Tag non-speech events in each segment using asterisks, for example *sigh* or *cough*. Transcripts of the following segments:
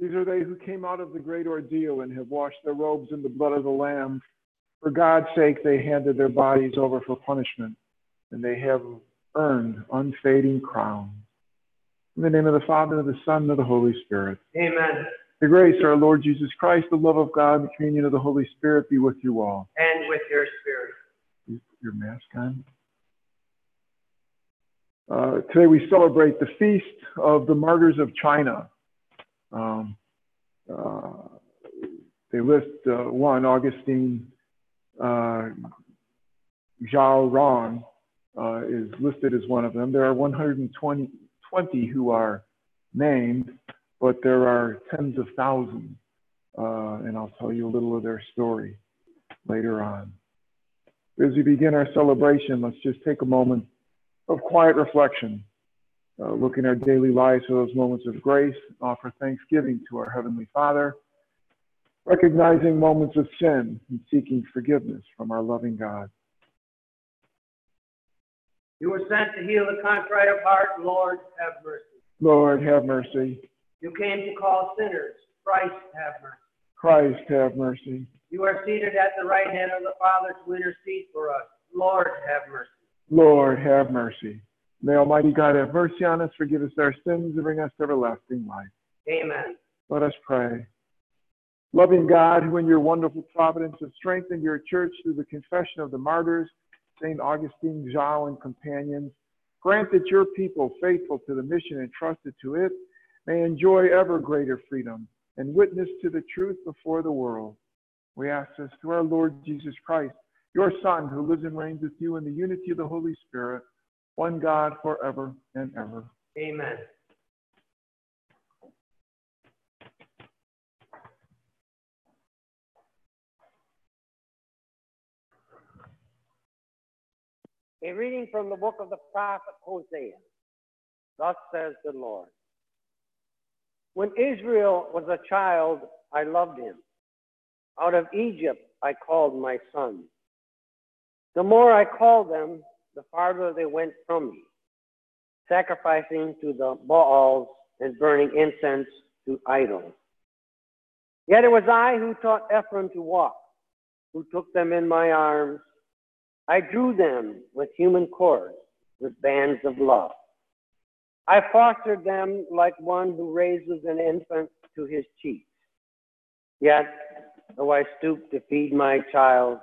These are they who came out of the great ordeal and have washed their robes in the blood of the Lamb. For God's sake, they handed their bodies over for punishment, and they have earned unfading crowns. In the name of the Father, and of the Son, and of the Holy Spirit. Amen. The grace of our Lord Jesus Christ, the love of God, and the communion of the Holy Spirit be with you all. And with your spirit. You put Your mask on. Uh, today we celebrate the feast of the martyrs of China. Um, uh, they list uh, one, Augustine uh, Zhao Rong uh, is listed as one of them. There are 120 20 who are named, but there are tens of thousands, and I'll tell you a little of their story later on. As we begin our celebration, let's just take a moment of quiet reflection, uh, look in our daily lives for those moments of grace, offer thanksgiving to our Heavenly Father, recognizing moments of sin and seeking forgiveness from our loving God. You were sent to heal the contrite of heart. Lord, have mercy. Lord, have mercy. You came to call sinners. Christ, have mercy. Christ, have mercy. You are seated at the right hand of the Father to intercede for us. Lord, have mercy. Lord, have mercy. May Almighty God have mercy on us, forgive us our sins, and bring us to everlasting life. Amen. Let us pray. Loving God, who in your wonderful providence have strengthened your church through the confession of the martyrs, St. Augustine, Zhao, and companions, grant that your people, faithful to the mission entrusted to it, may enjoy ever greater freedom and witness to the truth before the world. We ask this through our Lord Jesus Christ, your Son, who lives and reigns with you in the unity of the Holy Spirit, one God forever and ever. Amen. A reading from the book of the prophet Hosea. Thus says the Lord. When Israel was a child, I loved him. Out of Egypt, I called my son. The more I called them, the farther they went from me, sacrificing to the Baals and burning incense to idols. Yet it was I who taught Ephraim to walk, who took them in my arms. I drew them with human cords, with bands of love. I fostered them like one who raises an infant to his cheek. Yet, though I stooped to feed my child,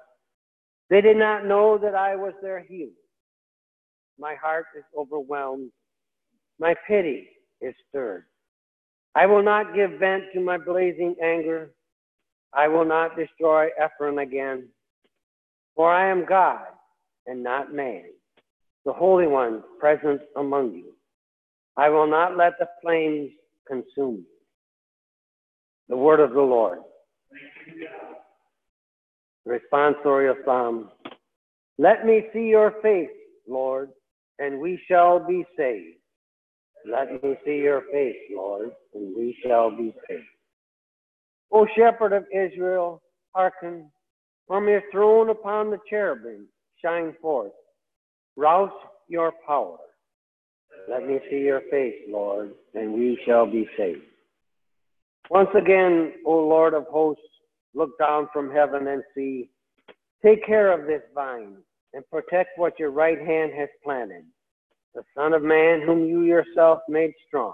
they did not know that I was their healer. My heart is overwhelmed. My pity is stirred. I will not give vent to my blazing anger. I will not destroy Ephraim again. For I am God and not man, the Holy One present among you. I will not let the flames consume you. The word of the Lord. The responsorial psalm. Let me see your face, Lord, and we shall be saved. Let me see your face, Lord, and we shall be saved. O shepherd of Israel, hearken. From your throne upon the cherubim, shine forth. Rouse your power. Let me see your face, Lord, and we shall be saved. Once again, O Lord of hosts, look down from heaven and see. Take care of this vine and protect what your right hand has planted, the Son of Man whom you yourself made strong.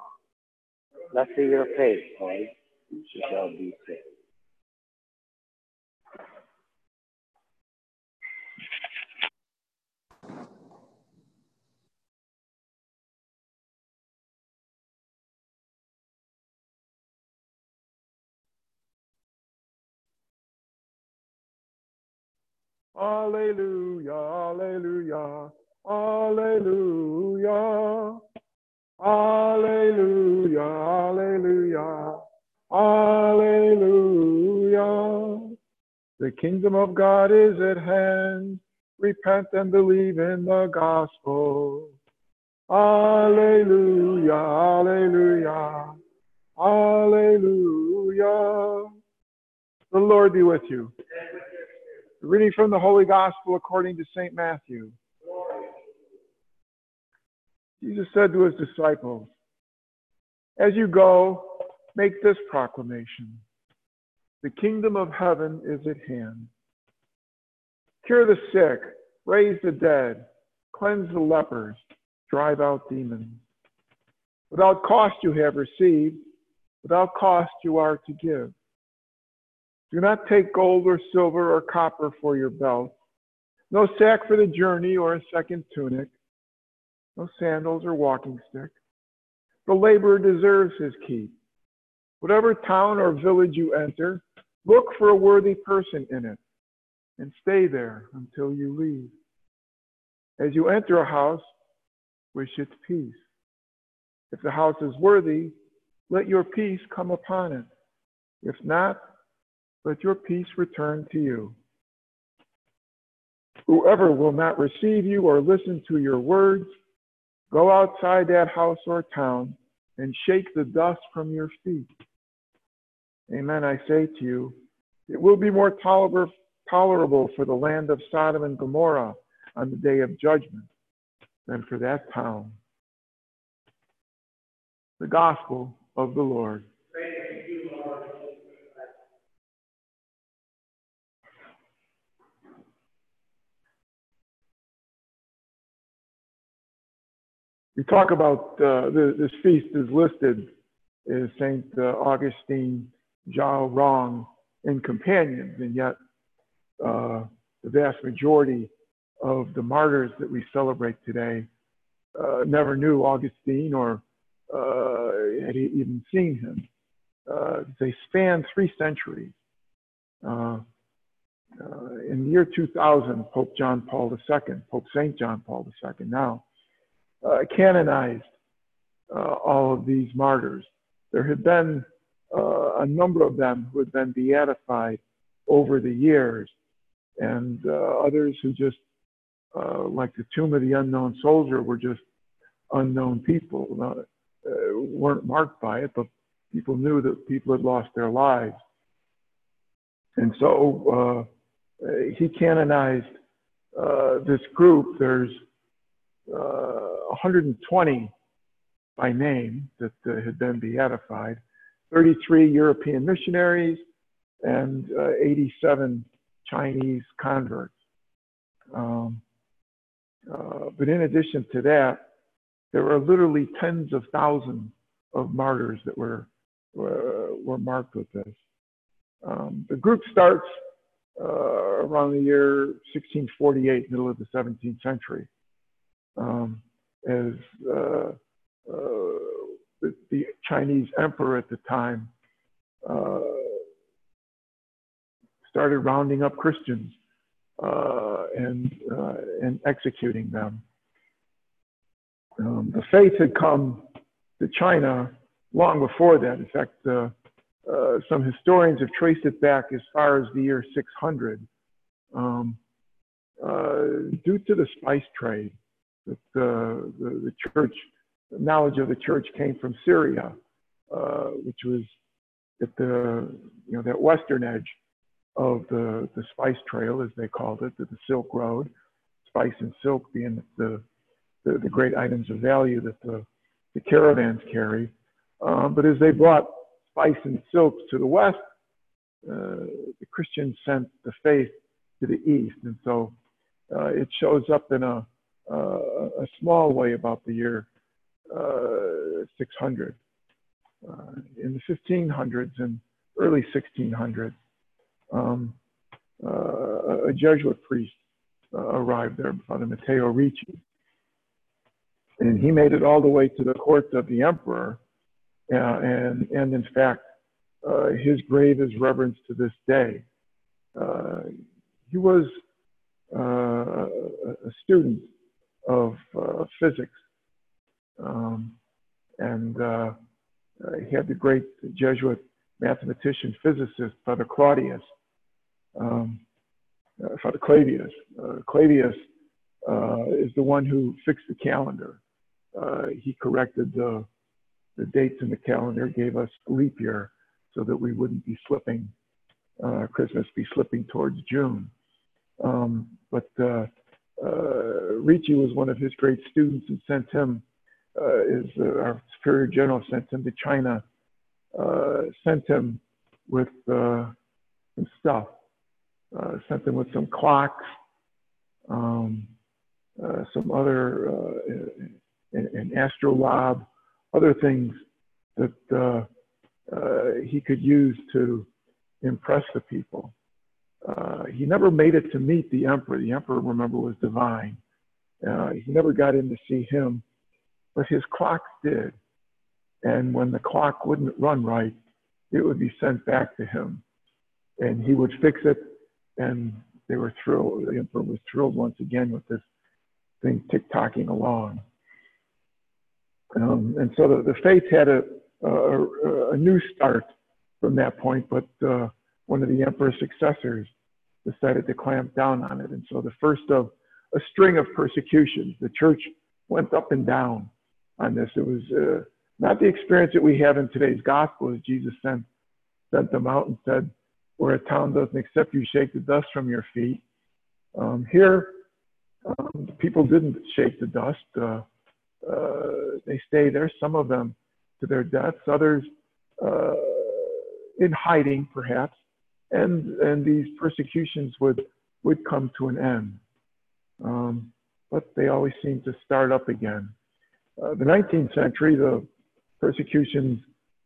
Let's your Lord, and we shall be saved. Alleluia, alleluia, alleluia, alleluia, alleluia, alleluia. The kingdom of God is at hand. Repent and believe in the gospel. Alleluia, alleluia, alleluia. The Lord be with you. Reading from the Holy Gospel according to St. Matthew. Jesus said to his disciples, As you go, make this proclamation The kingdom of heaven is at hand. Cure the sick, raise the dead, cleanse the lepers, drive out demons. Without cost you have received, without cost you are to give. Do not take gold or silver or copper for your belt, no sack for the journey or a second tunic, no sandals or walking stick. The laborer deserves his keep. Whatever town or village you enter, look for a worthy person in it and stay there until you leave. As you enter a house, wish it peace. If the house is worthy, let your peace come upon it. If not, let your peace return to you. Whoever will not receive you or listen to your words, go outside that house or town and shake the dust from your feet. Amen, I say to you, it will be more tolerable for the land of Sodom and Gomorrah on the day of judgment than for that town. The gospel of the Lord. We talk about uh, the, this feast is listed as Saint uh, Augustine Zhao Rong and companions, and yet uh, the vast majority of the martyrs that we celebrate today uh, never knew Augustine or uh, had even seen him. Uh, they span three centuries. In the year 2000, Pope John Paul II, Pope St. John Paul II now, canonized all of these martyrs. There had been a number of them who had been beatified over the years, and uh, others who just, uh, like the Tomb of the Unknown Soldier, were just unknown people, not, uh, weren't marked by it, but people knew that people had lost their lives. And so uh, he canonized uh, this group. There's 120 by name that had been beatified, 33 European missionaries, and 87 Chinese converts. Um, uh, but in addition to that, there were literally tens of thousands of martyrs that were were, were marked with this. Um, the group starts uh, around the year 1648, middle of the 17th century, um, as uh, uh, the, the, Chinese emperor at the time uh, started rounding up Christians uh, and, uh, and executing them. Um, the faith had come to China long before that. In fact, uh, uh some historians have traced it back as far as the year 600 um, uh, due to the spice trade. That the, the, church, knowledge of the church came from Syria, uh, which was at the, you know, that western edge of the, the spice trail, as they called it, the, the Silk Road, spice and silk being the, the, the, great items of value that the, the caravans carry. Um, but as they brought spice and silk to the west, uh, the Christians sent the faith to the east. And so uh, it shows up in a, uh, a small way about the year uh, 600. Uh, in the 1500s and early 1600s, um, uh, a Jesuit priest uh, arrived there, Father Matteo Ricci. And he made it all the way to the court of the emperor. Uh, and, and in fact, uh, his grave is reverenced to this day. Uh, he was uh, a student of physics. Um, and he had the great Jesuit mathematician, physicist, Father Claudius, um, uh, Father Clavius. Uh, Clavius uh, is the one who fixed the calendar. Uh, he corrected the, the dates in the calendar, gave us leap year so that we wouldn't be slipping, uh, Christmas be slipping towards June. Um, but uh, Ricci was one of his great students and sent him, is our superior general sent him to China uh, sent him with uh, some stuff. Uh, sent him with some clocks, um, uh, some other, uh, an, an astrolabe, other things that uh, uh, he could use to impress the people. Uh, he never made it to meet the emperor. The emperor, remember, was divine. Uh, he never got in to see him, but his clocks did. And when the clock wouldn't run right, it would be sent back to him. And he would fix it, and they were thrilled. The emperor was thrilled once again with this thing tick-tocking along. Um, and so the, the faith had a, a, a, new start from that point, but uh, one of the emperor's successors decided to clamp down on it. And so the first of a string of persecutions, the church went up and down on this. It was uh, not the experience that we have in today's gospel as Jesus sent, sent them out and said, where a town doesn't accept you, shake the dust from your feet. Um, here, um, people didn't shake the dust. Uh, uh, they stay there, some of them to their deaths, others uh, in hiding, perhaps and and these persecutions would would come to an end. Um, but they always seem to start up again. Uh, the 19th century, the persecutions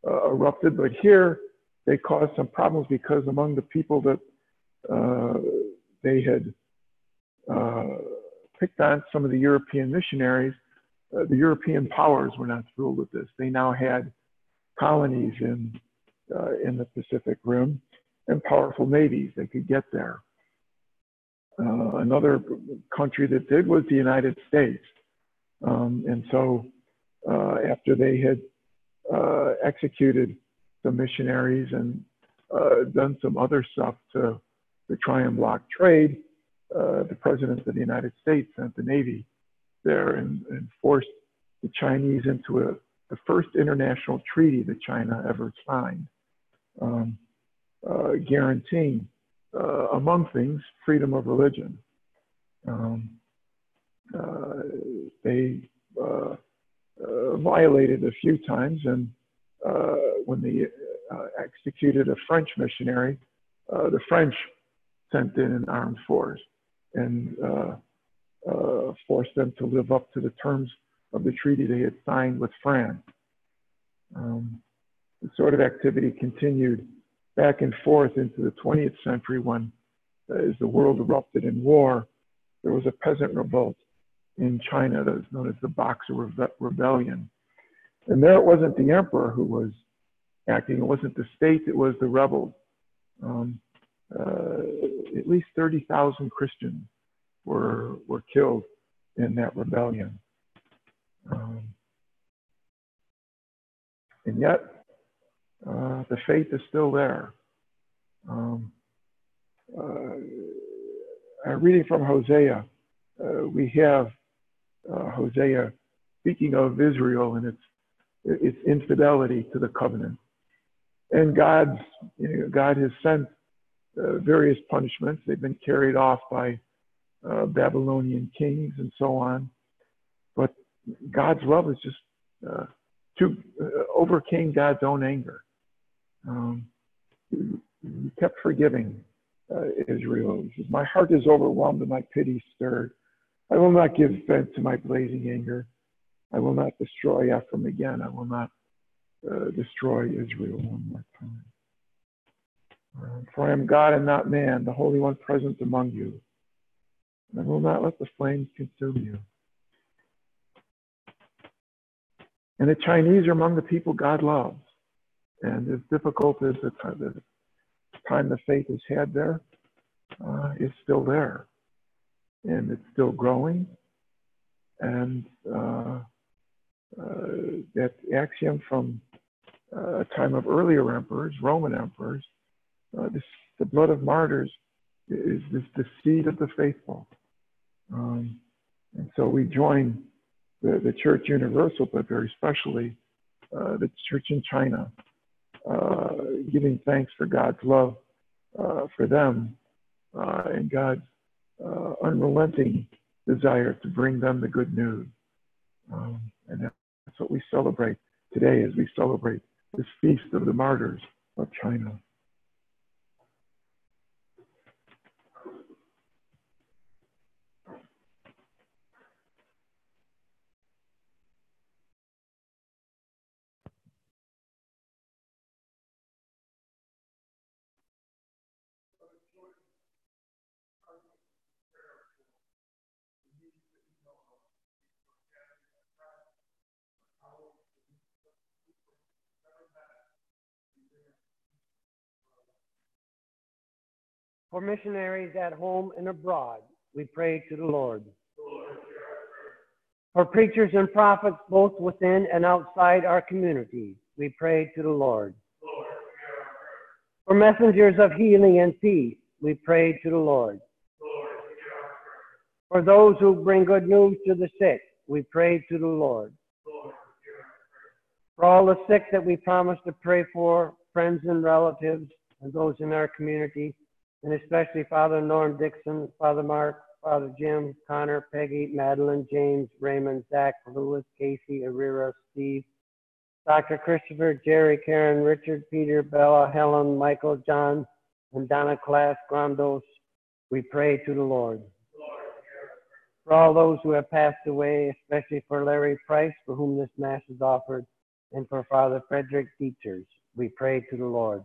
uh, erupted, but here they caused some problems because among the people that uh, they had uh, picked on, some of the European missionaries, uh, the European powers were not thrilled with this. They now had colonies in uh, in the Pacific Rim, and powerful navies that could get there. Uh, another country that did was the United States. Um, and so uh, after they had uh, executed some missionaries and uh, done some other stuff to, to try and block trade, uh, the President of the United States sent the Navy there and, and forced the Chinese into a, the first international treaty that China ever signed. Um, uh, guaranteeing, uh, among things, freedom of religion. Um, uh, they uh, uh, violated a few times, and when they executed a French missionary, the French sent in an armed force and forced them to live up to the terms of the treaty they had signed with France. Um, the sort of activity continued back and forth into the 20th century when, uh, as the world erupted in war, there was a peasant revolt in China that was known as the Boxer Rebe- Rebellion. And there it wasn't the emperor who was acting, it wasn't the state, it was the rebels. Um, uh, at least 30,000 Christians were, were killed in that rebellion. Um, and yet, uh, the faith is still there. Um, uh, reading from Hosea, uh, we have uh, Hosea speaking of Israel and its its infidelity to the covenant, and God's you know, God has sent uh, various punishments. They've been carried off by Babylonian kings and so on, but God's love is just to overcame God's own anger. Um, kept forgiving uh, Israel. He says, My heart is overwhelmed and my pity stirred. I will not give vent to my blazing anger. I will not destroy Ephraim again. I will not uh, destroy Israel one more time. Uh, for I am God and not man, the Holy One present among you. I will not let the flames consume you. And the Chinese are among the people God loves. And as difficult as the time, the time the faith has had there, uh, it's still there. And it's still growing. And uh, uh, that axiom from uh, a time of earlier emperors, Roman emperors, uh, this, the blood of martyrs is the seed of the faithful. Um, and so we join the, the Church Universal, but very especially uh, the Church in China, uh, giving thanks for God's love uh, for them uh, and God's uh, unrelenting desire to bring them the good news. Um, and that's what we celebrate today as we celebrate this feast of the martyrs of China. For missionaries at home and abroad, we pray to the Lord. For preachers and prophets both within and outside our community, we pray to the Lord. For messengers of healing and peace, we pray to the Lord. For those who bring good news to the sick, we pray to the Lord. For all the sick that we promise to pray for, friends and relatives, and those in our community, and especially Father Norm Dixon, Father Mark, Father Jim, Connor, Peggy, Madeline, James, Raymond, Zach, Lewis, Casey, Arira, Steve, Dr. Christopher, Jerry, Karen, Richard, Peter, Bella, Helen, Michael, John, and Donna Class Grandos, we pray to the Lord. For all those who have passed away, especially for Larry Price, for whom this Mass is offered, and for Father Frederick Dietzers, we pray to the Lord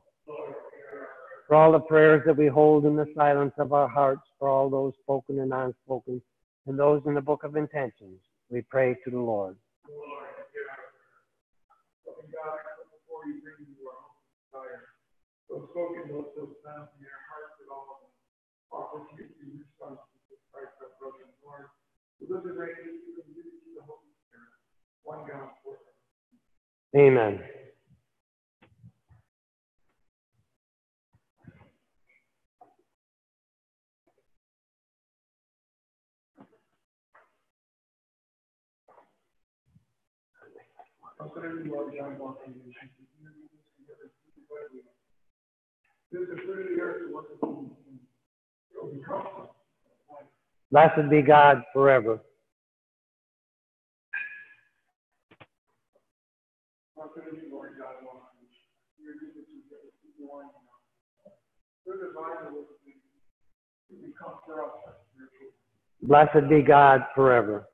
for all the prayers that we hold in the silence of our hearts, for all those spoken and unspoken, and those in the book of intentions, we pray to the Lord. Amen. Consider you are John walking in This is the fruit of the earth, what the will become. Blessed be God forever. Consider you Lord God walking Your goodness is that you go on. Through the vine will become for us spiritual. Blessed be God forever.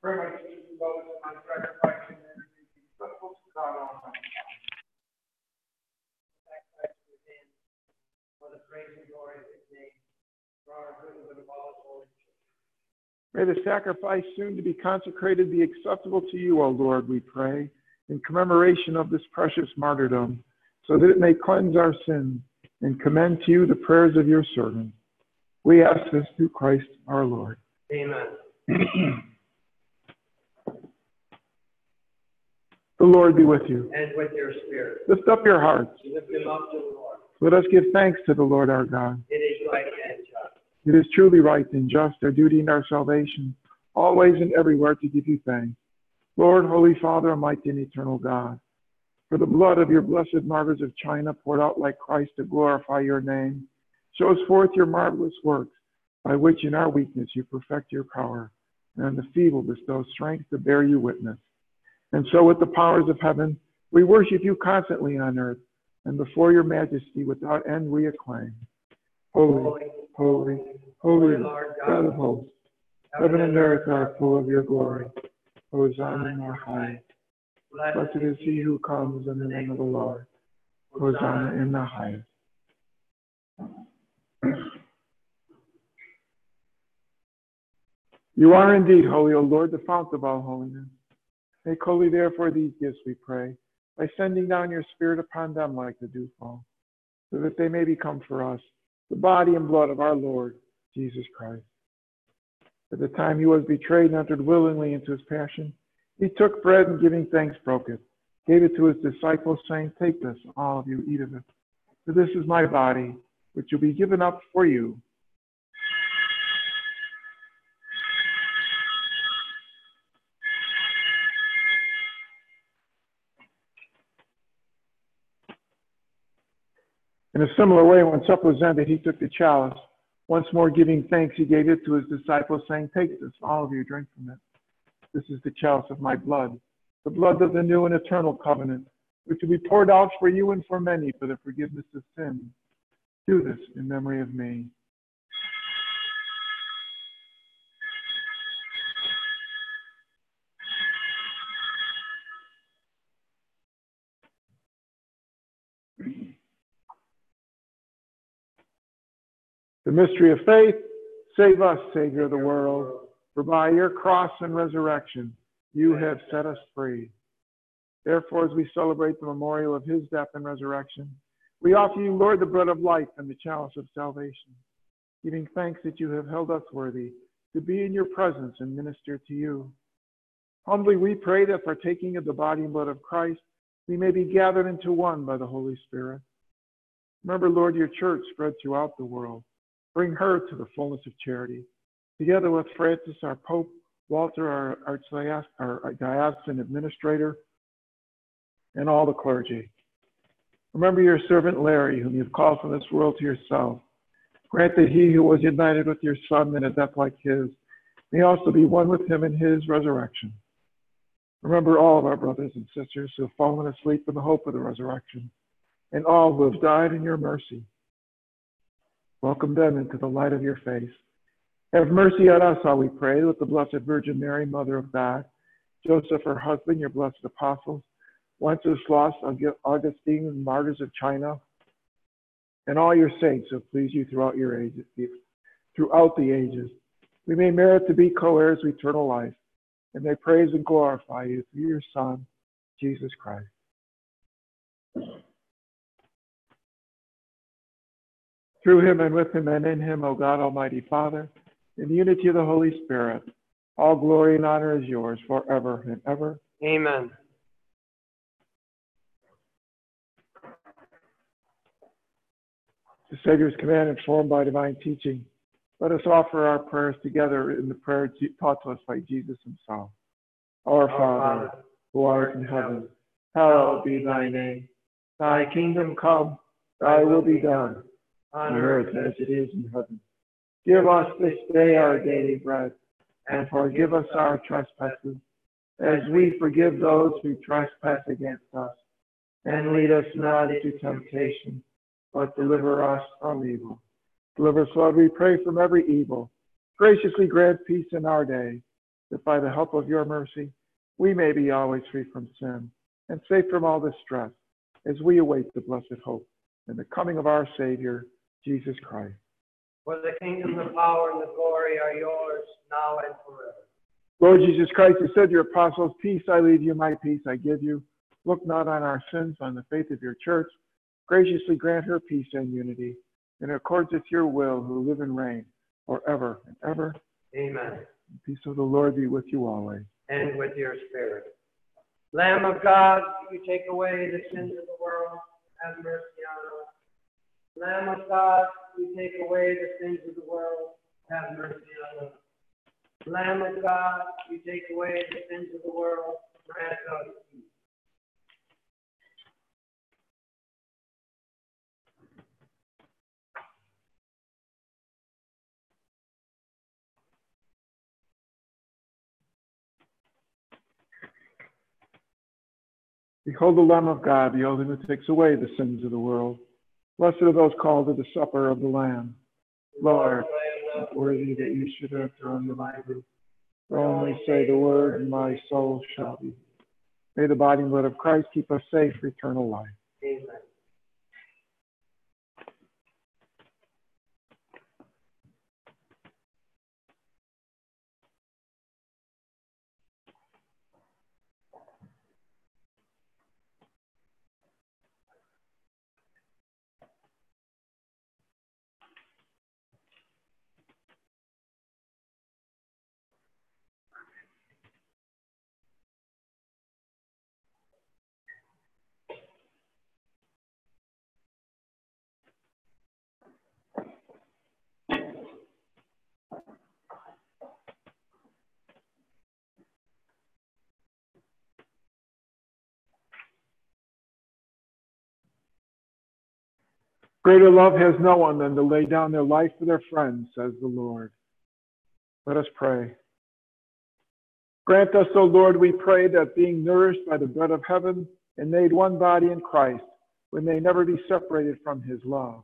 Pray my teaching and love and my sacrifice and acceptable to God Almighty. For the praise and glory of his name, for our good and of all his holy May the sacrifice soon to be consecrated be acceptable to you, O Lord, we pray, in commemoration of this precious martyrdom, so that it may cleanse our sins and commend to you the prayers of your servant. We ask this through Christ our Lord. Amen. *clears throat* The Lord be with you. And with your spirit. Lift up your hearts. Lift them up to the Lord. Let us give thanks to the Lord our God. It is right and just. It is truly right and just, our duty and our salvation, always and everywhere to give you thanks. Lord, Holy Father, Almighty and eternal God, for the blood of your blessed martyrs of China poured out like Christ to glorify your name, shows forth your marvelous works, by which in our weakness you perfect your power, and in the feeble bestow strength to bear you witness. And so, with the powers of heaven, we worship you constantly on earth, and before your majesty without end we acclaim. Holy, holy, holy, Lord God of hosts, heaven and earth are full of your glory. Hosanna in our highest. Blessed is he who comes in the name of the Lord. Hosanna in the highest. You are indeed holy, O Lord, the fount of all holiness. Make holy, therefore, these gifts, we pray, by sending down your Spirit upon them like the dewfall, so that they may become for us the body and blood of our Lord Jesus Christ. At the time he was betrayed and entered willingly into his passion, he took bread and giving thanks broke it, gave it to his disciples, saying, Take this, all of you, eat of it. For this is my body, which will be given up for you. In a similar way, when supper was ended, he took the chalice. Once more giving thanks, he gave it to his disciples, saying, Take this, all of you, drink from it. This is the chalice of my blood, the blood of the new and eternal covenant, which will be poured out for you and for many for the forgiveness of sins. Do this in memory of me. The mystery of faith, save us, Savior of the world, for by your cross and resurrection you have set us free. Therefore, as we celebrate the memorial of his death and resurrection, we offer you, Lord, the bread of life and the chalice of salvation, giving thanks that you have held us worthy to be in your presence and minister to you. Humbly we pray that partaking of the body and blood of Christ, we may be gathered into one by the Holy Spirit. Remember, Lord, your church spread throughout the world. Bring her to the fullness of charity. Together with Francis, our Pope, Walter, our, our, our diocesan administrator, and all the clergy. Remember your servant Larry, whom you've called from this world to yourself. Grant that he who was united with your Son in a death like his may also be one with him in his resurrection. Remember all of our brothers and sisters who have fallen asleep in the hope of the resurrection, and all who have died in your mercy. Welcome them into the light of your face. Have mercy on us, all we pray, with the Blessed Virgin Mary, Mother of God, Joseph, her husband, your blessed apostles, Wenceslas, Augustine, martyrs of China, and all your saints who please you throughout your ages, throughout the ages. We may merit to be co-heirs of eternal life, and may praise and glorify you through your Son, Jesus Christ. Through him and with him and in him, O God Almighty Father, in the unity of the Holy Spirit, all glory and honor is yours forever and ever. Amen. The Savior's command informed by divine teaching. Let us offer our prayers together in the prayer taught to us by Jesus himself. Our, Father, who art in heaven, hallowed be thy name. Thy kingdom come, thy will be done, on earth as it is in heaven. Give us this day our daily bread, and forgive us our trespasses, as we forgive those who trespass against us. And lead us not into temptation but deliver us from evil. Deliver us, Lord, we pray, from every evil. Graciously grant peace in our day, that by the help of your mercy, we may be always free from sin and safe from all distress as we await the blessed hope and the coming of our Savior, Jesus Christ. For the kingdom, the power, and the glory are yours now and forever. Lord Jesus Christ, you said to your apostles, Peace I leave you, my peace I give you. Look not on our sins, on the faith of your church graciously grant her peace and unity in accordance with your will, who live and reign forever and ever. Amen. The peace of the Lord be with you always. And with your spirit. Lamb of God, you take away the sins of the world, have mercy on us. Lamb of God, you take away the sins of the world, have mercy on us. Lamb of God, you take away the sins of the world, grant us peace. Behold the Lamb of God, the only who takes away the sins of the world. Blessed are those called to the supper of the Lamb. Lord, not worthy that you should enter under my roof. For only say the word, and my soul shall be. May the body and blood of Christ keep us safe for eternal life. Amen. Greater love has no one than to lay down their life for their friends, says the Lord. Let us pray. Grant us, O Lord, we pray, that being nourished by the bread of heaven and made one body in Christ, we may never be separated from his love.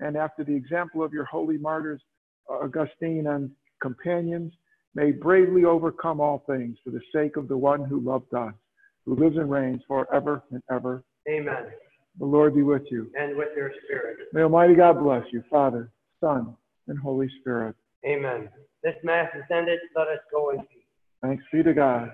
And after the example of your holy martyrs, Augustine and companions, may bravely overcome all things for the sake of the one who loved us, who lives and reigns forever and ever. Amen. The Lord be with you. And with your spirit. May Almighty God bless you, Father, Son, and Holy Spirit. Amen. This Mass is ended. Let us go in peace. Thanks be to God.